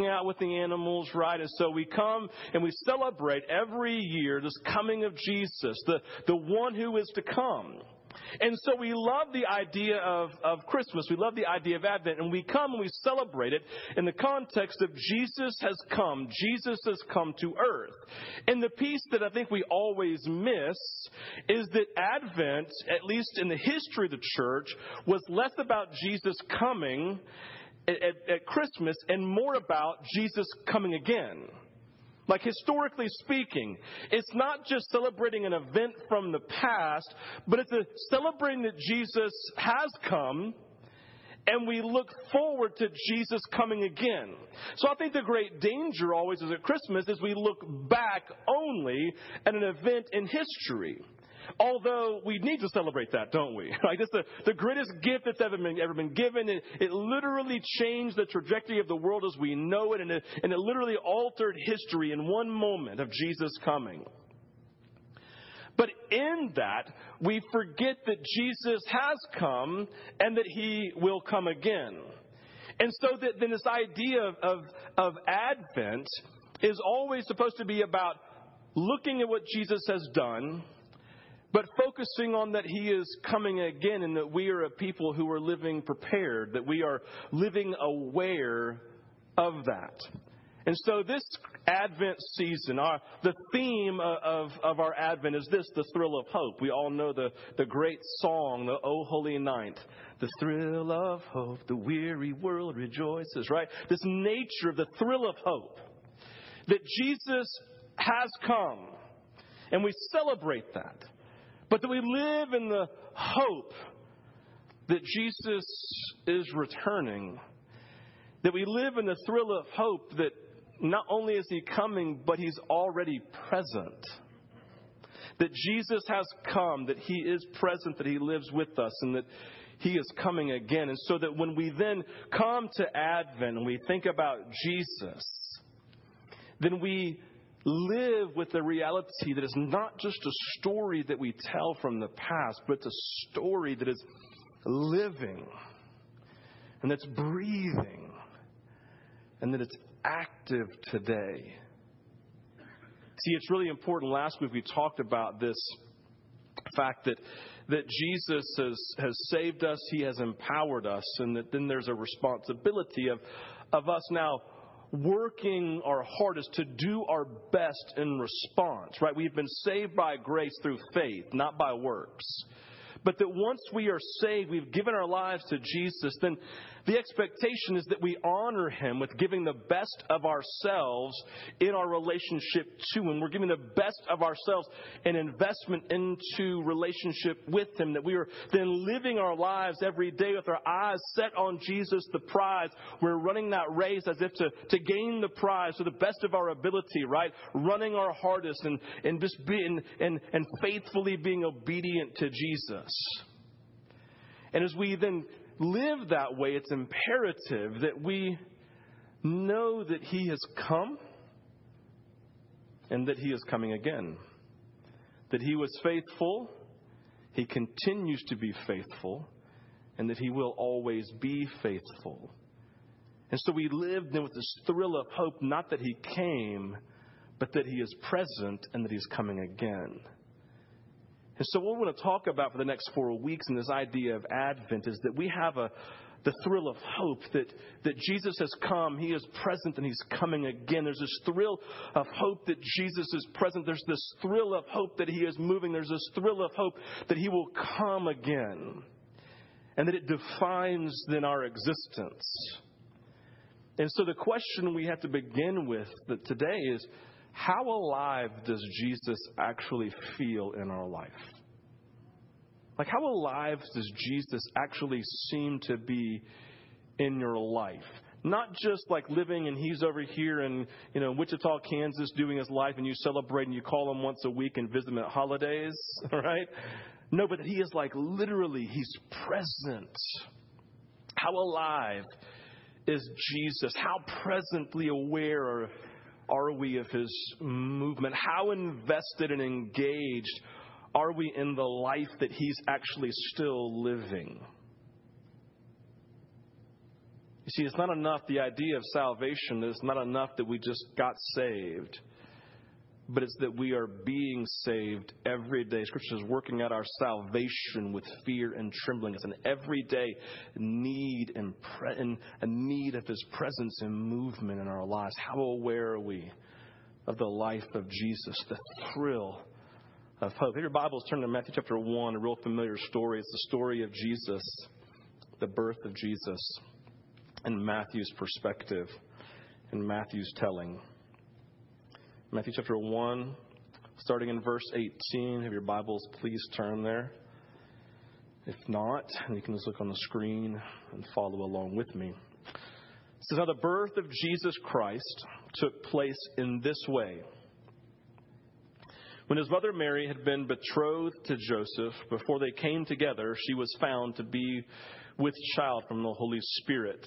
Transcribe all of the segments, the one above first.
out with the animals, right? And so we come and we celebrate every year this coming of Jesus, the, the one who is to come. And so we love the idea of, of Christmas. We love the idea of Advent. And we come and we celebrate it in the context of Jesus has come. Jesus has come to earth. And the piece that I think we always miss is that Advent, at least in the history of the church, was less about Jesus coming at, at, Christmas and more about Jesus coming again. Like historically speaking, it's not just celebrating an event from the past, but it's a celebrating that Jesus has come and we look forward to Jesus coming again. So I think the great danger always is at Christmas is we look back only at an event in history. Although we need to celebrate that, don't we? Like it's the, the greatest gift that's ever been, ever been given. It, it literally changed the trajectory of the world as we know it, and it, and it literally altered history in one moment of Jesus coming. But in that, we forget that Jesus has come and that he will come again. And so that then this idea of, of, of Advent is always supposed to be about looking at what Jesus has done but focusing on that He is coming again and that we are a people who are living prepared, that we are living aware of that. And so this Advent season, our, the theme of, of our Advent is this, the thrill of hope. We all know the, the great song, the O Holy Night. The thrill of hope, the weary world rejoices, right? This nature of the thrill of hope. That Jesus has come. And we celebrate that but that we live in the hope that Jesus is returning. That we live in the thrill of hope that not only is he coming, but he's already present. That Jesus has come, that he is present, that he lives with us, and that he is coming again. And so that when we then come to Advent and we think about Jesus, then we live with the reality that it's not just a story that we tell from the past, but it's a story that is living and that's breathing and that it's active today. See, it's really important. Last week we talked about this fact that that Jesus has, has saved us, He has empowered us, and that then there's a responsibility of, of us now working our hardest to do our best in response, right? We've been saved by grace through faith, not by works. But that once we are saved, we've given our lives to Jesus, then the expectation is that we honor Him with giving the best of ourselves in our relationship to Him. We're giving the best of ourselves an investment into relationship with Him. That we are then living our lives every day with our eyes set on Jesus, the prize. We're running that race as if to, to gain the prize to the best of our ability, right? Running our hardest and, and just being and, and faithfully being obedient to Jesus. And as we then live that way, it's imperative that we know that He has come and that He is coming again. That He was faithful, He continues to be faithful, and that He will always be faithful. And so we live with this thrill of hope, not that He came, but that He is present and that He's coming again. And so, what we want to talk about for the next four weeks in this idea of Advent is that we have a, the thrill of hope that, that Jesus has come, He is present, and He's coming again. There's this thrill of hope that Jesus is present. There's this thrill of hope that He is moving. There's this thrill of hope that He will come again. And that it defines then our existence. And so the question we have to begin with today is how alive does Jesus actually feel in our life? Like, how alive does Jesus actually seem to be in your life? Not just like living and he's over here in, you know, Wichita, Kansas doing his life and you celebrate and you call him once a week and visit him at holidays, right? No, but he is like literally, he's present. How alive is Jesus? How presently aware are we of his movement? How invested and engaged are we in the life that he's actually still living? You see, it's not enough, the idea of salvation, is not enough that we just got saved, but it's that we are being saved every day. Scripture is working out our salvation with fear and trembling. It's an everyday need and, pre- a need of His presence and movement in our lives. How aware are we of the life of Jesus, the thrill of hope? If your Bibles turn to Matthew chapter 1, a real familiar story. It's the story of Jesus, the birth of Jesus in Matthew's perspective, in Matthew's telling. Matthew chapter 1, starting in verse 18. Have your Bibles, please turn there. If not, you can just look on the screen and follow along with me. It says, Now the birth of Jesus Christ took place in this way. When his mother Mary had been betrothed to Joseph, before they came together, she was found to be with child from the Holy Spirit.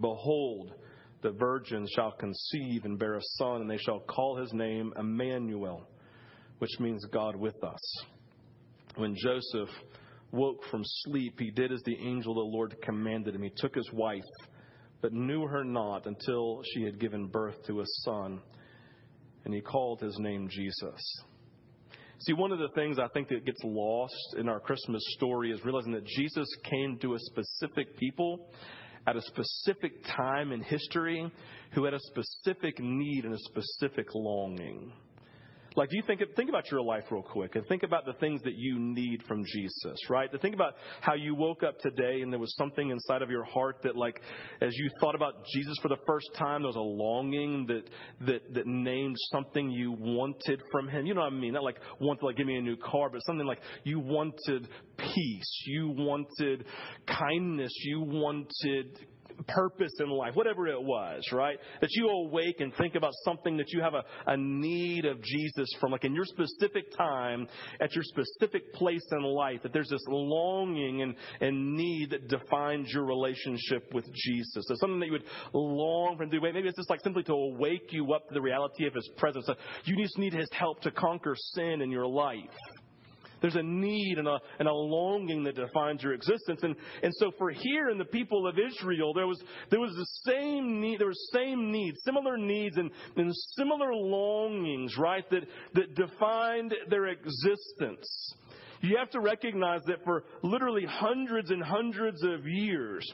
Behold, the virgin shall conceive and bear a son, and they shall call his name Emmanuel, which means God with us. When Joseph woke from sleep, he did as the angel of the Lord commanded him. He took his wife, but knew her not until she had given birth to a son, and he called his name Jesus. See, one of the things I think that gets lost in our Christmas story is realizing that Jesus came to a specific people at a specific time in history who had a specific need and a specific longing. Like, do you think, think about your life real quick and think about the things that you need from Jesus, right? To think about how you woke up today and there was something inside of your heart that, like, as you thought about Jesus for the first time, there was a longing that, that, that named something you wanted from Him. You know what I mean? Not like, want to, like, give me a new car, but something like you wanted peace. You wanted kindness. You wanted purpose in life, whatever it was, right? That you awake and think about something that you have a, a need of Jesus from, like in your specific time, at your specific place in life, that there's this longing and, and need that defines your relationship with Jesus. So something that you would long for him to do. Maybe it's just like simply to awake you up to the reality of his presence. You just need his help to conquer sin in your life. There's a need and a, and a longing that defines your existence. And, and so for here in the people of Israel, there was, there was the same need, there was same needs, similar needs and, and similar longings, right, that, that defined their existence. You have to recognize that for literally hundreds and hundreds of years,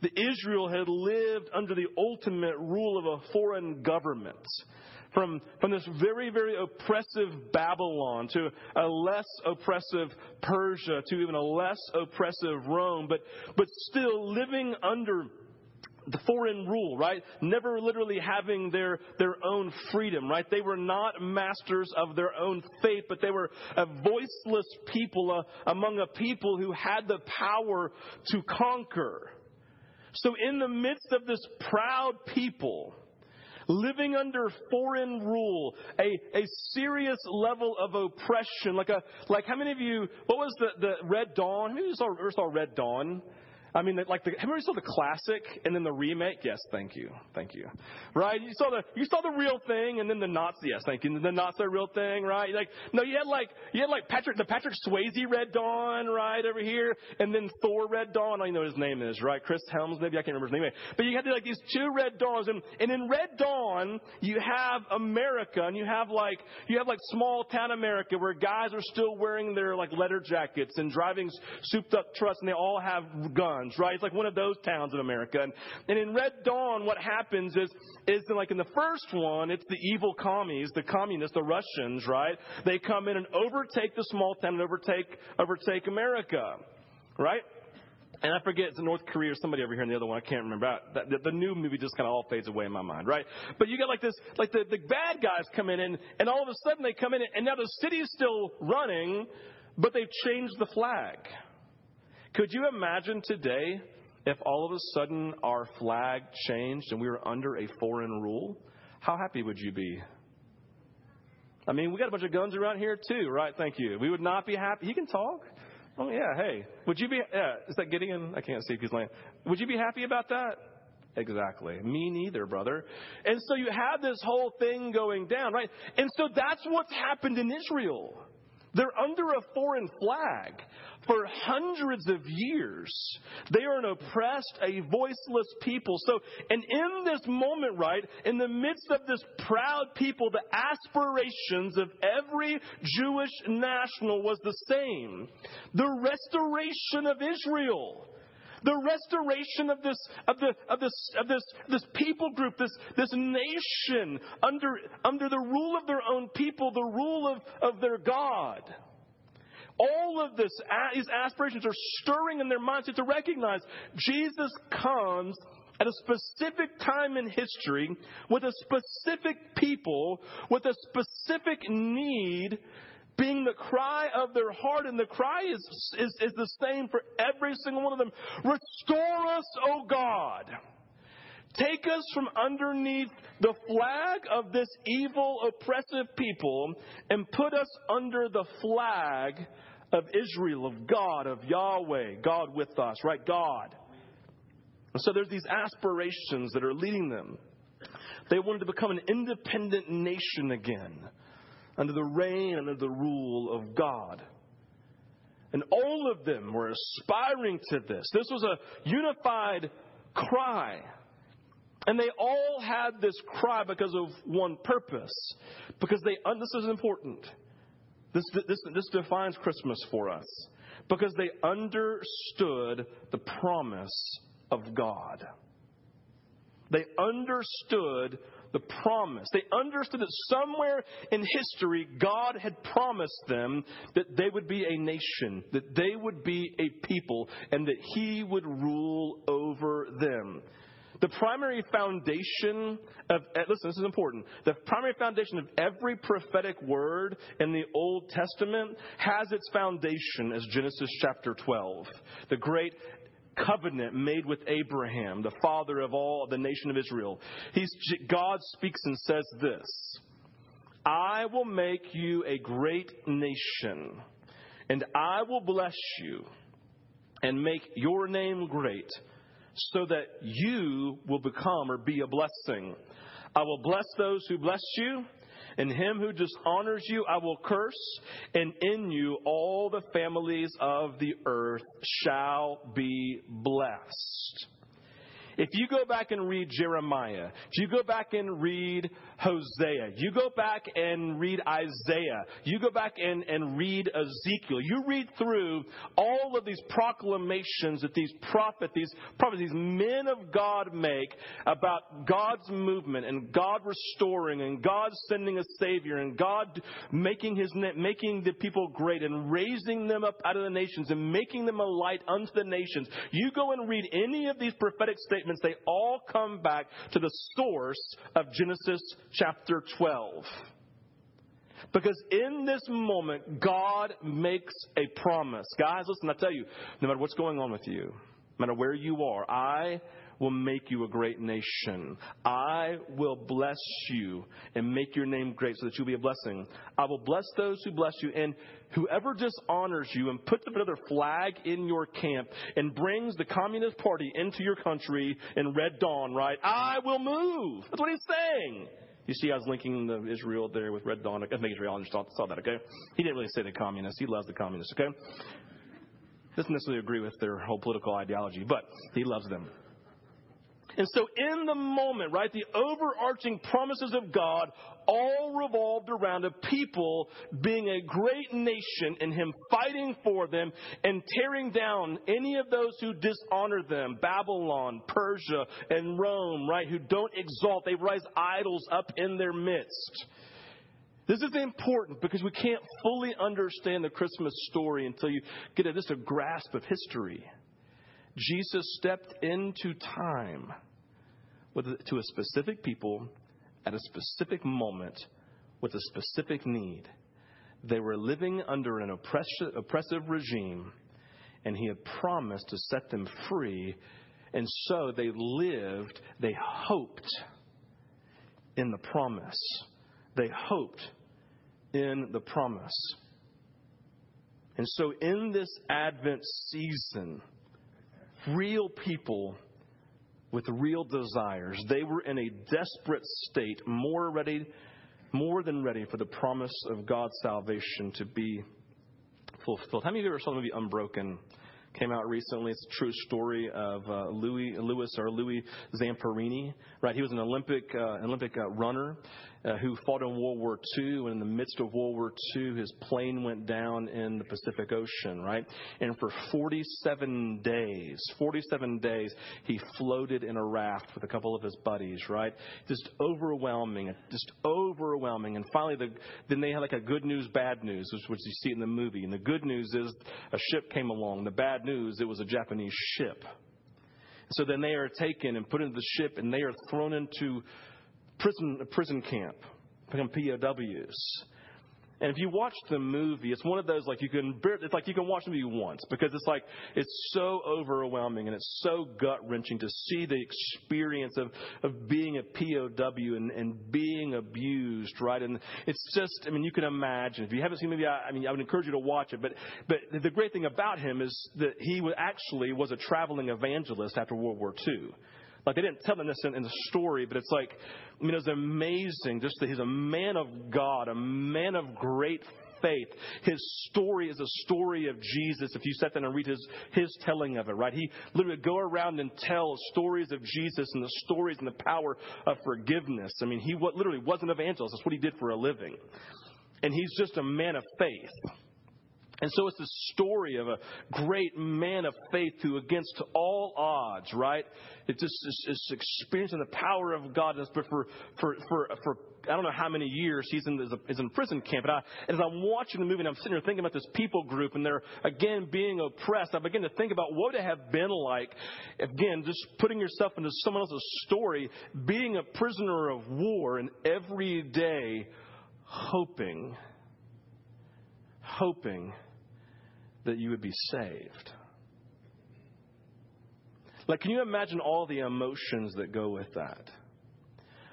the Israel had lived under the ultimate rule of a foreign government from, from this very, very oppressive Babylon to a less oppressive Persia to even a less oppressive Rome, but, but still living under the foreign rule, right? Never literally having their, their own freedom, right? They were not masters of their own fate, but they were a voiceless people among a people who had the power to conquer. So in the midst of this proud people, living under foreign rule, a, a serious level of oppression. Like a like how many of you what was the, the Red Dawn? Who saw, saw Red Dawn? I mean, like the, have you saw the classic and then the remake? Yes, thank you, thank you. Right? You saw the you saw the real thing and then the Nazi. Yes, thank you. And the not so real thing, right? Like no, you had like you had like Patrick the Patrick Swayze Red Dawn, right over here, and then Thor Red Dawn. I don't even know what his name is, right? Chris Helms, maybe I can't remember his name. But you had like these two Red Dawns, and and in Red Dawn you have America, and you have like you have like small town America where guys are still wearing their like leather jackets and driving souped up trucks, and they all have guns right? It's like one of those towns in America. And, and in Red Dawn, what happens is, is like in the first one, it's the evil commies, the communists, the Russians, right? They come in and overtake the small town and overtake, overtake America, right? And I forget it's North Korea or somebody over here in the other one. I can't remember. The, the, new movie just kind of all fades away in my mind, right? But you got like this, like the, the bad guys come in and, and all of a sudden they come in and now the city's still running, but they've changed the flag. Could you imagine today if all of a sudden our flag changed and we were under a foreign rule? How happy would you be? I mean, we got a bunch of guns around here too, right? Thank you. We would not be happy. He can talk. Oh yeah, hey. Would you be? Yeah, is that Gideon? I can't see if he's laying. Would you be happy about that? Exactly. Me neither, brother. And so you have this whole thing going down, right? And so that's what's happened in Israel. They're under a foreign flag for hundreds of years. They are an oppressed, a voiceless people. So, and in this moment, right, in the midst of this proud people, the aspirations of every Jewish national was the same. The restoration of Israel the restoration of this of the of this of this this people group, this this nation under under the rule of their own people, the rule of, of their God. All of this, these aspirations are stirring in their minds to recognize Jesus comes at a specific time in history with a specific people, with a specific need being the cry of their heart, and the cry is, is, is the same for every single one of them. Restore us, O God. Take us from underneath the flag of this evil, oppressive people and put us under the flag of Israel, of God, of Yahweh, God with us, right? God. And so there's these aspirations that are leading them. They wanted to become an independent nation again under the reign, and under the rule of God. And all of them were aspiring to this. This was a unified cry. And they all had this cry because of one purpose. Because they, uh, this is important. This, this, this defines Christmas for us. Because they understood the promise of God. They understood the promise. They understood that somewhere in history, God had promised them that they would be a nation, that they would be a people, and that He would rule over them. The primary foundation of, eh, listen, this is important. The primary foundation of every prophetic word in the Old Testament has its foundation as Genesis chapter 12. The great covenant made with Abraham, the father of all the nation of Israel. He's, God speaks and says this I will make you a great nation, and I will bless you and make your name great, so that you will become or be a blessing. I will bless those who bless you and him who dishonors you I will curse, and in you all the families of the earth shall be blessed. If you go back and read Jeremiah, if you go back and read Hosea, you go back and read Isaiah, you go back and, and read Ezekiel, you read through all of these proclamations that these prophets, these prophets, these men of God make about God's movement and God restoring and God sending a Savior and God making his making the people great and raising them up out of the nations and making them a light unto the nations. You go and read any of these prophetic statements statements, they all come back to the source of Genesis chapter 12. Because in this moment, God makes a promise. Guys, listen, I tell you, no matter what's going on with you, no matter where you are, I will make you a great nation. I will bless you and make your name great so that you'll be a blessing. I will bless those who bless you, and whoever dishonors you and puts another flag in your camp and brings the Communist Party into your country in Red Dawn, right? I will move. That's what he's saying. You see, I was linking the Israel there with Red Dawn. I think Israel saw, saw that, okay? He didn't really say the communists. He loves the communists, okay? Doesn't necessarily agree with their whole political ideology, but he loves them. And so, in the moment, right, the overarching promises of God all revolved around a people being a great nation and Him fighting for them and tearing down any of those who dishonor them Babylon, Persia, and Rome, right, who don't exalt. They rise idols up in their midst. This is important because we can't fully understand the Christmas story until you get a, just a grasp of history. Jesus stepped into time to a specific people at a specific moment with a specific need. They were living under an oppressive regime, and he had promised to set them free And so they lived, they hoped in the promise. They hoped in the promise. And so, in this Advent season, real people with real desires, they were in a desperate state, more ready, more than ready for the promise of God's salvation to be fulfilled. How many of you ever saw the movie Unbroken? came out recently. It's a true story of uh, Louis Louis or Louis Zamperini. Right, he was an Olympic uh, Olympic uh, runner uh, who fought in World War II. And in the midst of World War II, his plane went down in the Pacific Ocean. Right, and for 47 days, 47 days, he floated in a raft with a couple of his buddies. Right, just overwhelming, just overwhelming. And finally, the, then they had like a good news, bad news, which you see in the movie. And the good news is a ship came along. The bad news, it was a Japanese ship. So then they are taken and put into the ship and they are thrown into prison, prison camp, become POWs. And if you watch the movie, it's one of those like you can it's like you can watch the movie once because it's like it's so overwhelming and it's so gut wrenching to see the experience of of being a POW and, and being abused, right? And it's just I mean you can imagine if you haven't seen the movie, I, I mean I would encourage you to watch it. But but the great thing about him is that he actually was a traveling evangelist after World War II. Like they didn't tell them this in, in, the story, but it's like, I mean, it's amazing just that he's a man of God, a man of great faith. His story is a story of Jesus. If you sit down and read his, his telling of it, right? He literally go around and tell stories of Jesus and the stories and the power of forgiveness. I mean, he what literally was an evangelist. That's what he did for a living. And he's just a man of faith. And so it's the story of a great man of faith who, against all odds, right? Just it's experiencing the power of God. But for, for, for, for I don't know how many years he's in, is in prison camp. And, I, as I'm watching the movie and I'm sitting here thinking about this people group and they're, again, being oppressed, I begin to think about what it would have been like, again, just putting yourself into someone else's story, being a prisoner of war and every day hoping, hoping that you would be saved. Like, can you imagine all the emotions that go with that?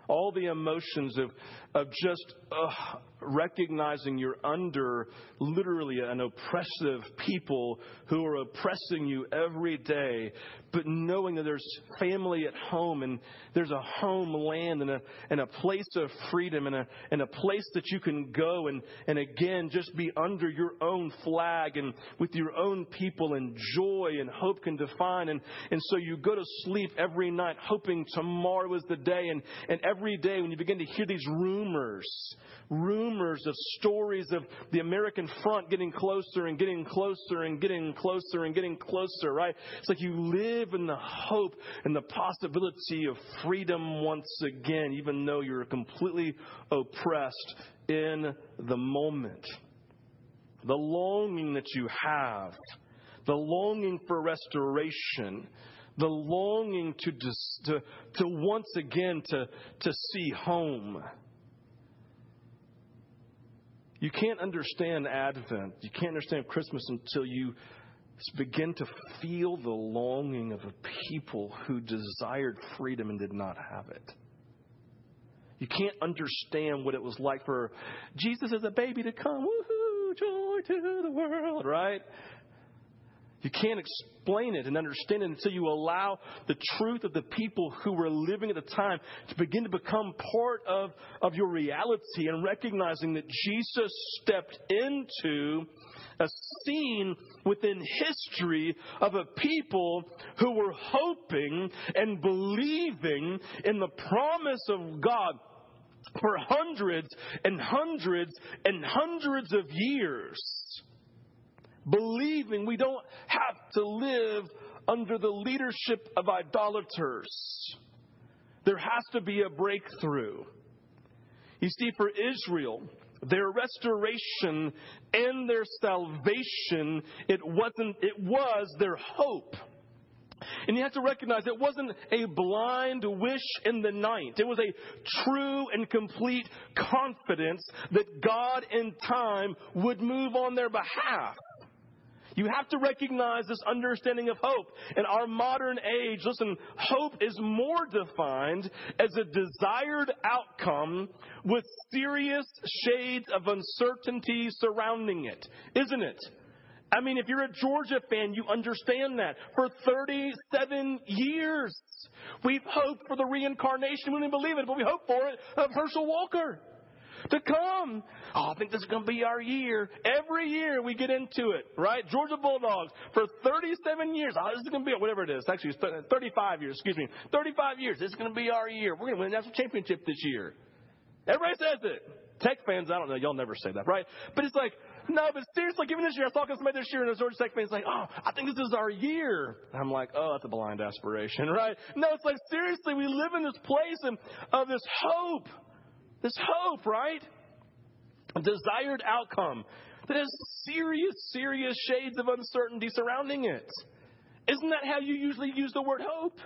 All the emotions of, of just uh, recognizing you're under literally an oppressive people who are oppressing you every day, but knowing that there's family at home and there's a homeland and a, and a place of freedom and a, and a place that you can go and, and again just be under your own flag and with your own people and joy and hope can define. And, and so you go to sleep every night hoping tomorrow is the day. And, and every day when you begin to hear these rumors, rumors of stories of the American front getting closer and getting closer and getting closer and getting closer, right? It's like you live in the hope and the possibility of freedom once again, even though you're completely oppressed in the moment. The longing that you have, the longing for restoration, the longing to, to, to once again to, to see home you can't understand Advent, you can't understand Christmas until you begin to feel the longing of a people who desired freedom and did not have it. You can't understand what it was like for Jesus as a baby to come, woohoo, joy to the world, right? You can't explain it and understand it until you allow the truth of the people who were living at the time to begin to become part of, of your reality and recognizing that Jesus stepped into a scene within history of a people who were hoping and believing in the promise of God for hundreds and hundreds and hundreds of years believing we don't have to live under the leadership of idolaters. There has to be a breakthrough. You see, for Israel, their restoration and their salvation, it wasn't, it was their hope. And you have to recognize it wasn't a blind wish in the night. It was a true and complete confidence that God in time would move on their behalf. You have to recognize this understanding of hope. In our modern age, listen, hope is more defined as a desired outcome with serious shades of uncertainty surrounding it, isn't it? I mean, if you're a Georgia fan, you understand that. For 37 years, we've hoped for the reincarnation. We didn't believe it, but we hope for it of Herschel Walker to come. Oh, I think this is going to be our year. Every year we get into it, right? Georgia Bulldogs for 37 years. Oh, this is going to be whatever it is. Actually, 35 years. Excuse me, 35 years. This is going to be our year. We're going to win the national championship this year. Everybody says it. Tech fans, I don't know. Y'all never say that, right? But it's like, no, but seriously, given this year, I was talking to somebody this year, and a Georgia Tech fan's like, oh, I think this is our year. I'm like, oh, that's a blind aspiration, right? No, it's like, seriously, we live in this place of this hope this hope, right? A desired outcome that has serious, serious shades of uncertainty surrounding it. Isn't that how you usually use the word hope?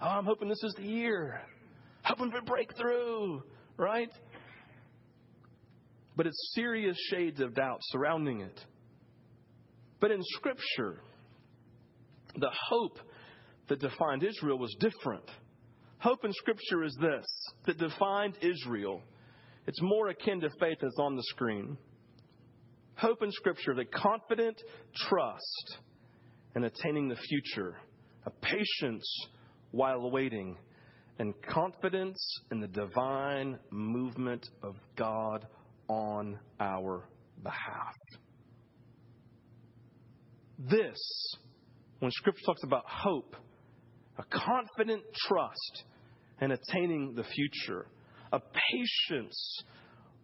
Oh, I'm hoping this is the year. Hoping for breakthrough, right? But it's serious shades of doubt surrounding it. But in Scripture, the hope that defined Israel was different. Hope in Scripture is this that defined Israel. It's more akin to faith that's on the screen. Hope in Scripture, the confident trust in attaining the future, a patience while waiting, and confidence in the divine movement of God on our behalf. This, when Scripture talks about hope, a confident trust and attaining the future, a patience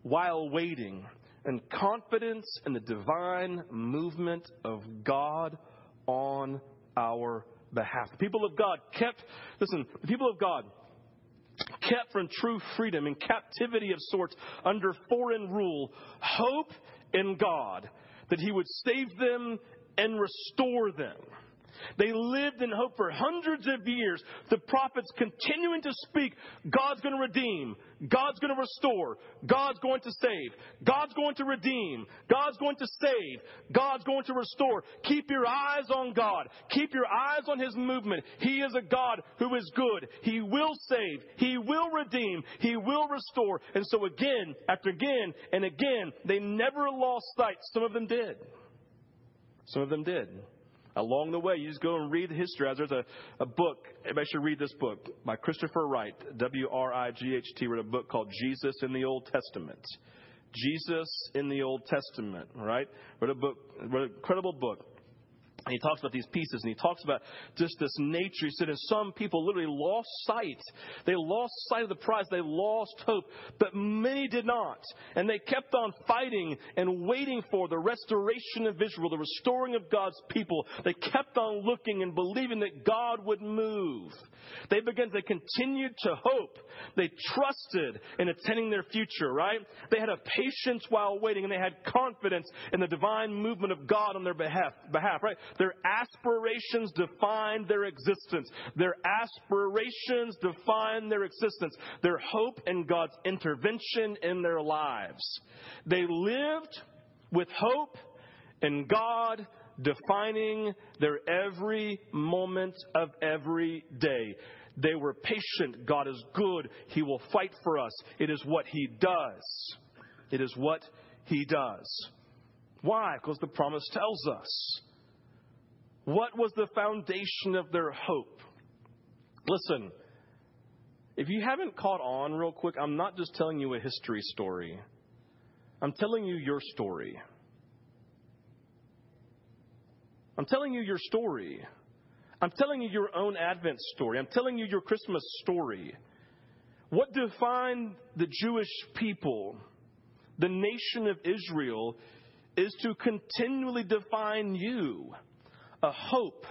while waiting, and confidence in the divine movement of God on our behalf. The people of God kept, listen, the people of God kept from true freedom and captivity of sorts under foreign rule, hope in God that He would save them and restore them. They lived in hope for hundreds of years. The prophets continuing to speak God's going to redeem, God's going to restore, God's going to save, God's going to redeem, God's going to save, God's going to restore. Keep your eyes on God, keep your eyes on His movement. He is a God who is good. He will save, He will redeem, He will restore. And so, again, after again and again, they never lost sight. Some of them did. Some of them did. Along the way, you just go and read the history. There's a, a book, everybody should read this book by Christopher Wright, W R I G H T, wrote a book called Jesus in the Old Testament. Jesus in the Old Testament, right? Wrote a book, wrote an incredible book. And he talks about these pieces and he talks about just this nature. He said, and some people literally lost sight. They lost sight of the prize. They lost hope. But many did not. And they kept on fighting and waiting for the restoration of Israel, the restoring of God's people. They kept on looking and believing that God would move. They began, they continued to hope. They trusted in attending their future, right? They had a patience while waiting and they had confidence in the divine movement of God on their behalf, behalf right? Their aspirations defined their existence. Their aspirations defined their existence. Their hope in God's intervention in their lives. They lived with hope in God defining their every moment of every day. They were patient. God is good. He will fight for us. It is what He does. It is what He does. Why? Because the promise tells us. What was the foundation of their hope? Listen, if you haven't caught on real quick, I'm not just telling you a history story, I'm telling you your story. I'm telling you your story. I'm telling you your own Advent story. I'm telling you your Christmas story. What defined the Jewish people, the nation of Israel, is to continually define you a hope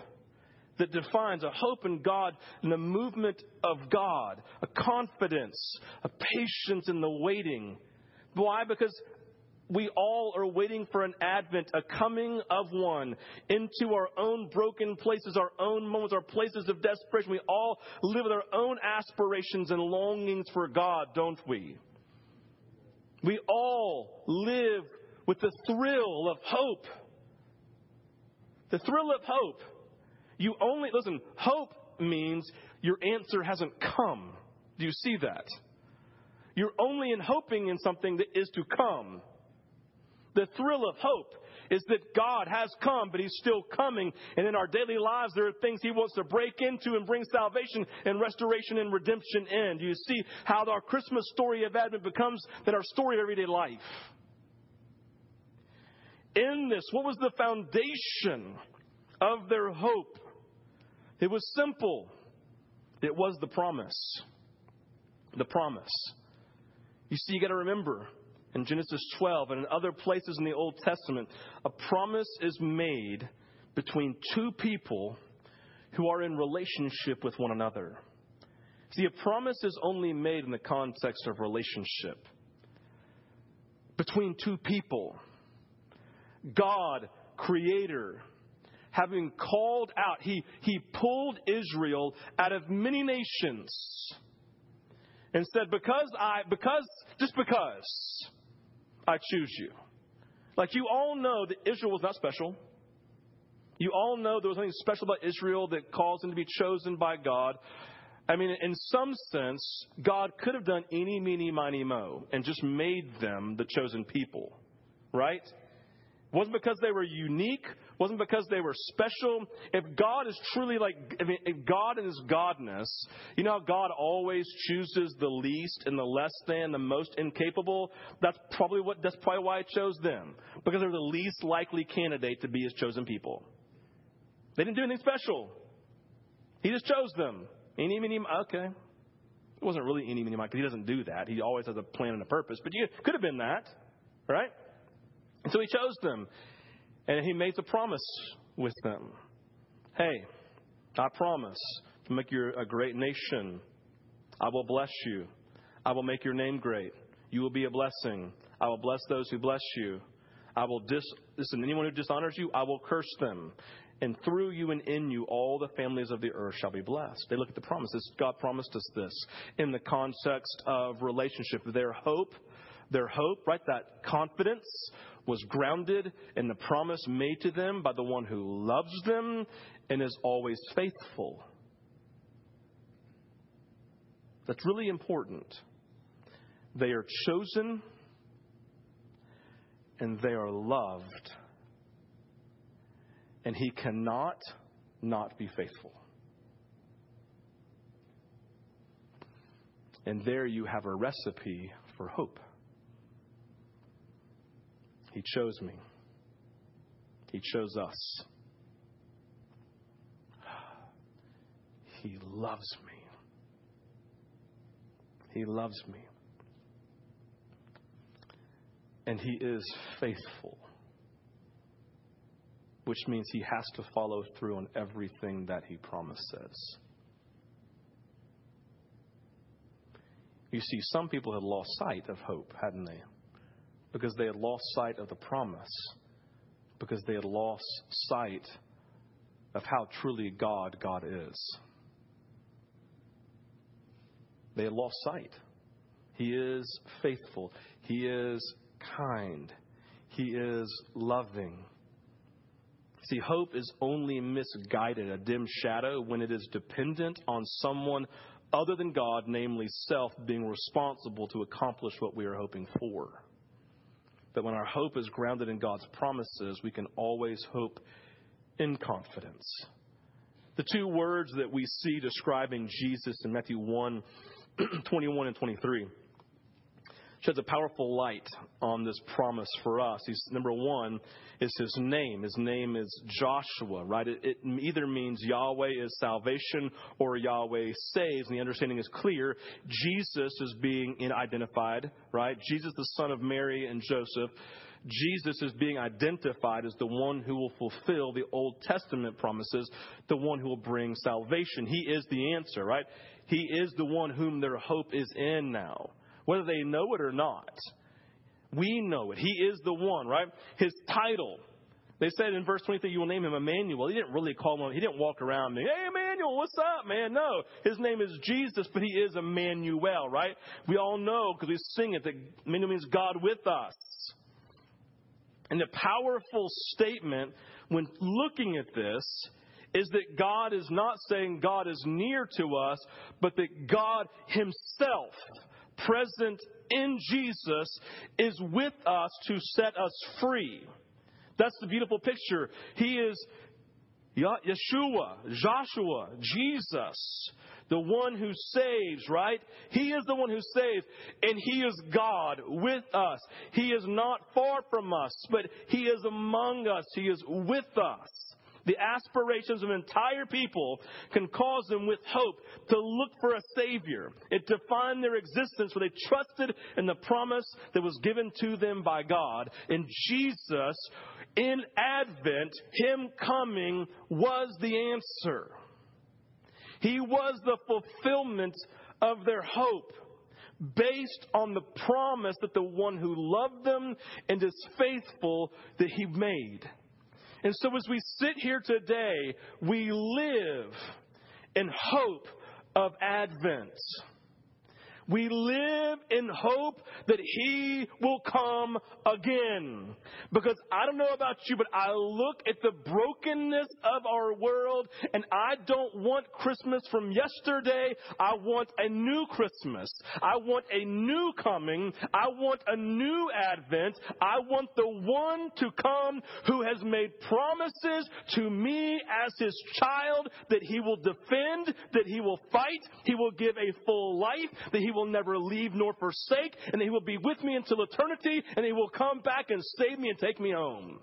that defines a hope in God and the movement of God, a confidence, a patience in the waiting. Why? Because we all are waiting for an advent, a coming of one into our own broken places, our own moments, our places of desperation. We all live with our own aspirations and longings for God, don't we? We all live with the thrill of hope The thrill of hope. You only, listen, hope means your answer hasn't come. Do you see that? You're only in hoping in something that is to come. The thrill of hope is that God has come, but He's still coming. And in our daily lives, there are things He wants to break into and bring salvation and restoration and redemption in. Do you see how our Christmas story of Advent becomes that our story of everyday life? In this, what was the foundation of their hope? It was simple. It was the promise. The promise. You see, you got to remember in Genesis 12 and in other places in the Old Testament, a promise is made between two people who are in relationship with one another. See, a promise is only made in the context of relationship between two people. God, Creator, having called out, He, he pulled Israel out of many nations and said, Because I, because, just because I choose you. Like you all know that Israel was not special. You all know there was nothing special about Israel that caused them to be chosen by God. I mean, in some sense, God could have done any, meeny, miny, mo, and just made them the chosen people, right? Wasn't because they were unique, wasn't because they were special. If God is truly like, I mean, if God in His Godness, you know how God always chooses the least and the less than, the most incapable? That's probably what, that's probably why He chose them. Because they're the least likely candidate to be His chosen people. They didn't do anything special. He just chose them. Any, meeny, okay. It wasn't really any, meeny, because He doesn't do that. He always has a plan and a purpose. But you could have been that, right? And so he chose them. And he made the promise with them. Hey, I promise to make you a great nation. I will bless you. I will make your name great. You will be a blessing. I will bless those who bless you. I will dis listen, anyone who dishonors you, I will curse them. And through you and in you, all the families of the earth shall be blessed. They look at the promises. God promised us this in the context of relationship. Their hope, their hope, right? That confidence was grounded in the promise made to them by the one who loves them and is always faithful. That's really important. They are chosen and they are loved. And he cannot not be faithful. And there you have a recipe for hope. He chose me. He chose us. He loves me. He loves me. And He is faithful, which means He has to follow through on everything that He promises. You see, some people had lost sight of hope, hadn't they? Because they had lost sight of the promise, because they had lost sight of how truly God God is. They had lost sight. He is faithful. He is kind. He is loving. See, hope is only misguided, a dim shadow, when it is dependent on someone other than God, namely self, being responsible to accomplish what we are hoping for that when our hope is grounded in God's promises, we can always hope in confidence. The two words that we see describing Jesus in Matthew 1 21 and 23 sheds a powerful light on this promise for us. He's, number one is his name. His name is Joshua, right? It, it either means Yahweh is salvation or Yahweh saves, and the understanding is clear. Jesus is being identified, right? Jesus, the son of Mary and Joseph. Jesus is being identified as the one who will fulfill the Old Testament promises, the one who will bring salvation. He is the answer, right? He is the one whom their hope is in now whether they know it or not. We know it. He is the one, right? His title. They said in verse 23, you will name him Emmanuel. He didn't really call him, he didn't walk around and, hey, Emmanuel, what's up, man? No. His name is Jesus, but he is Emmanuel, right? We all know because we sing it that Emmanuel means God with us. And the powerful statement when looking at this is that God is not saying God is near to us, but that God Himself, present in Jesus, is with us to set us free. That's the beautiful picture. He is Yeshua, Joshua, Jesus, the one who saves, right? He is the one who saves, and He is God with us. He is not far from us, but He is among us. He is with us. The aspirations of an entire people can cause them with hope to look for a Savior. It defined their existence where they trusted in the promise that was given to them by God. And Jesus, in Advent, Him coming was the answer. He was the fulfillment of their hope based on the promise that the one who loved them and is faithful that he made. And so as we sit here today, we live in hope of Advent. We live in hope that He will come again. Because I don't know about you, but I look at the brokenness of our world and I don't want Christmas from yesterday. I want a new Christmas. I want a new coming. I want a new Advent. I want the one to come who has made promises to me as His child that He will defend, that He will fight, He will give a full life, that He will will never leave nor forsake, and He will be with me until eternity, and He will come back and save me and take me home.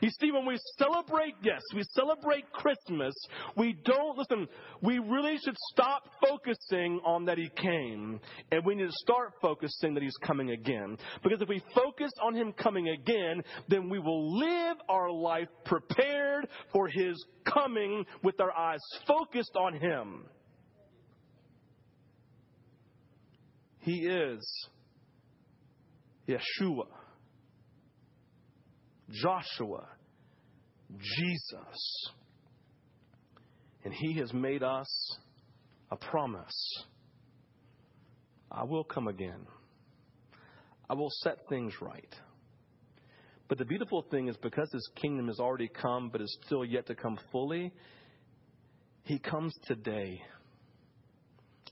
You see, when we celebrate, yes, we celebrate Christmas, we don't, listen, we really should stop focusing on that He came, and we need to start focusing that He's coming again. Because if we focus on Him coming again, then we will live our life prepared for His coming with our eyes focused on Him. He is Yeshua, Joshua, Jesus. And He has made us a promise. I will come again. I will set things right. But the beautiful thing is because His kingdom has already come, but is still yet to come fully, He comes today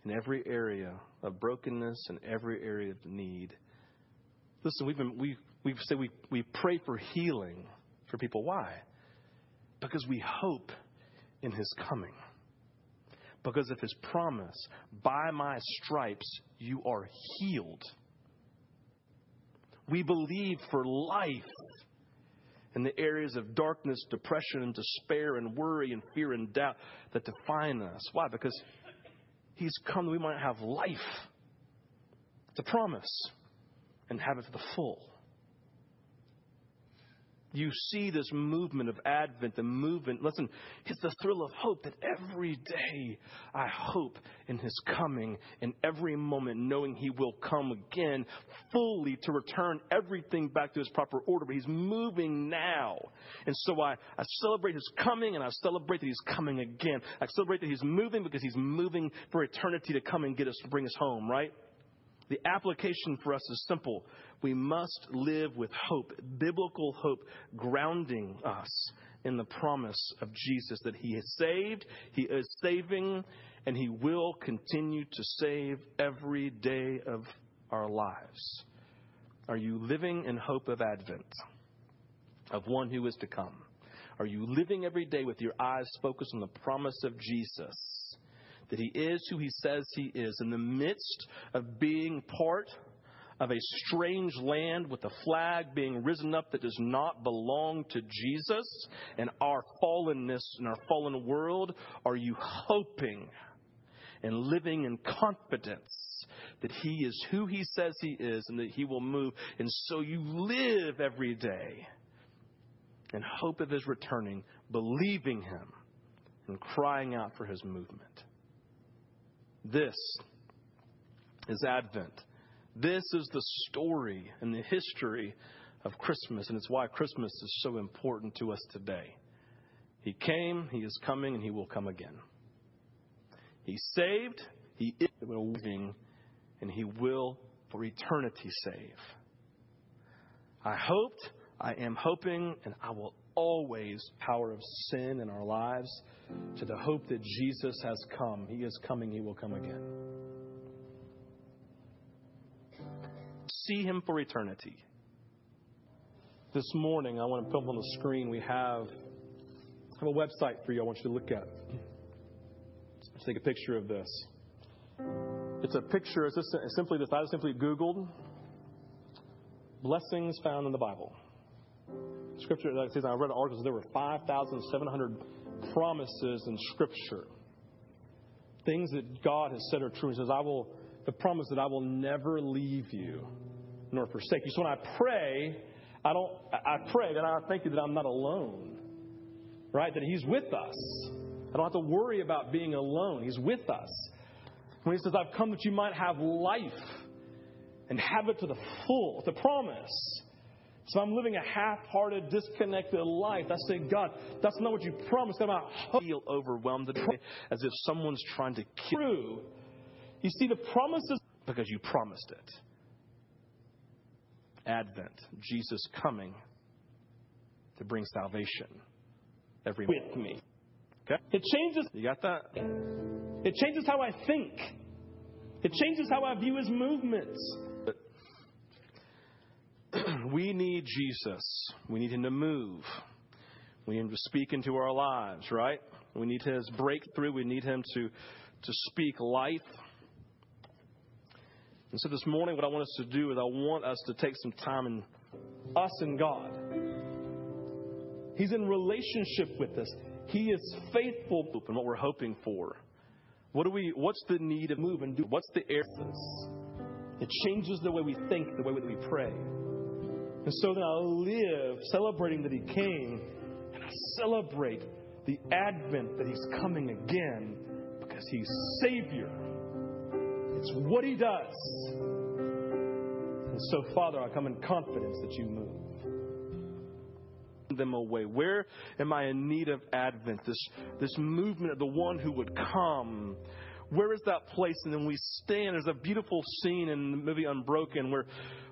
in every area of brokenness and every area of need. Listen, we've been, we, we've said we, we pray for healing for people. Why? Because we hope in his coming. Because of his promise, by my stripes you are healed. We believe for life in the areas of darkness, depression, and despair, and worry, and fear, and doubt that define us. Why? Because He's come that we might have life. A promise. And have it to the full. You see this movement of Advent, the movement. Listen, it's the thrill of hope that every day I hope in His coming, in every moment knowing He will come again fully to return everything back to His proper order. But He's moving now. And so I, I celebrate His coming and I celebrate that He's coming again. I celebrate that He's moving because He's moving for eternity to come and get us, bring us home, right? The application for us is simple. We must live with hope, biblical hope, grounding us in the promise of Jesus that He has saved, He is saving, and He will continue to save every day of our lives. Are you living in hope of Advent, of one who is to come? Are you living every day with your eyes focused on the promise of Jesus? That he is who he says he is in the midst of being part of a strange land with a flag being risen up that does not belong to Jesus and our fallenness and our fallen world? Are you hoping and living in confidence that He is who He says He is and that He will move? And so you live every day in hope of His returning, believing Him and crying out for His movement. This is Advent. This is the story and the history of Christmas, and it's why Christmas is so important to us today. He came, He is coming, and He will come again. He saved, He is living, and He will for eternity save. I hoped, I am hoping, and I will always power of sin in our lives to the hope that Jesus has come. He is coming, He will come again. See Him for eternity. This morning, I want to put up on the screen, we have, have a website for you I want you to look at. Let's take a picture of this. It's a picture, it's, just, it's simply this. I simply Googled blessings found in the Bible. Scripture, like says, I read articles, there were 5,700 promises in Scripture. Things that God has said are true. He says, I will, the promise that I will never leave you nor forsake you. So when I pray, I don't, I pray that I thank you that I'm not alone, right? That He's with us. I don't have to worry about being alone. He's with us. When He says, I've come that you might have life and have it to the full, the promise. So I'm living a half-hearted, disconnected life. I say, God, that's not what you promised. I'm not feel overwhelmed today as if someone's trying to kill. You see, the promises because you promised it. Advent, Jesus coming to bring salvation. Every with me. Okay? It changes. You got that? It changes how I think. It changes how I view his movements. We need Jesus. We need him to move. We need him to speak into our lives, right? We need his breakthrough. We need him to, to speak life. And so this morning, what I want us to do is I want us to take some time in us and God. He's in relationship with us. He is faithful in what we're hoping for. What do we? What's the need of move and do? What's the areas? It changes the way we think, the way that we pray. And so then I live celebrating that He came, and I celebrate the advent that He's coming again because He's Savior. It's what He does. And so, Father, I come in confidence that you move them away? Where am I in need of Advent? This, this movement of the one who would come. Where is that place? And then we stand. There's a beautiful scene in the movie Unbroken where,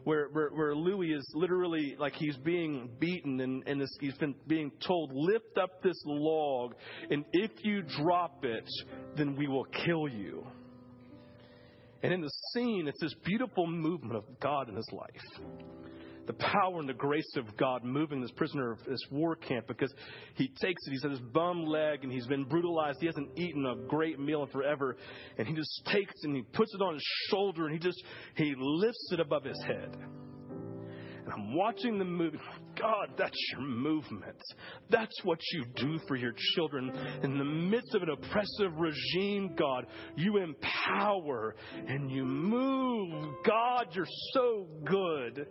where, where, where Louis is literally like he's being beaten and, and he's been being told, lift up this log, and if you drop it, then we will kill you. And in the scene, it's this beautiful movement of God in his life the power and the grace of God moving this prisoner of this war camp because he takes it, he's at his bum leg and he's been brutalized. He hasn't eaten a great meal in forever. And he just takes it and he puts it on his shoulder and he just, he lifts it above his head. And I'm watching the movie. God, that's your movement. That's what you do for your children. In the midst of an oppressive regime, God, you empower and you move. God, you're so good.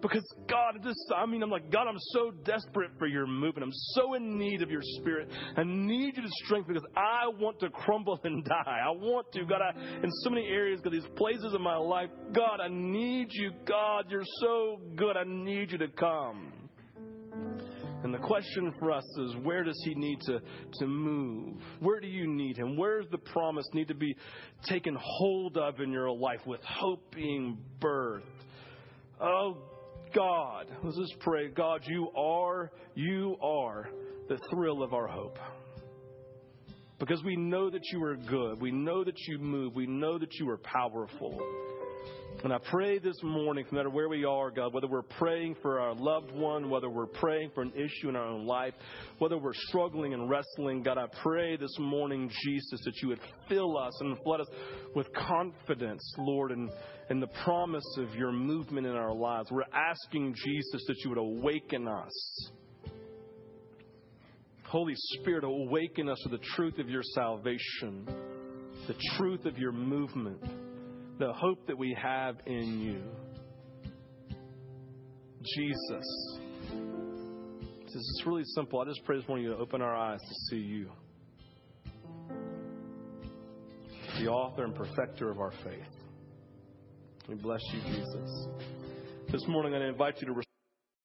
Because God, this, I mean, I'm like, God, I'm so desperate for your movement. I'm so in need of your spirit. I need you to strengthen because I want to crumble and die. I want to, God, I, in so many areas, God, these places in my life, God, I need you. God, you're so good. I need you to come. And the question for us is where does he need to, to move? Where do you need him? Where does the promise need to be taken hold of in your life with hope being birthed? Oh, God, let's just pray. God, you are, you are the thrill of our hope. Because we know that you are good. We know that you move. We know that you are powerful. And I pray this morning, no matter where we are, God, whether we're praying for our loved one, whether we're praying for an issue in our own life, whether we're struggling and wrestling, God, I pray this morning, Jesus, that you would fill us and flood us with confidence, Lord, and and the promise of your movement in our lives. We're asking Jesus that you would awaken us. Holy Spirit, awaken us to the truth of your salvation, the truth of your movement, the hope that we have in you. Jesus. This is really simple. I just pray this morning you to open our eyes to see you, the author and perfecter of our faith. We bless you, Jesus. This morning, I invite you to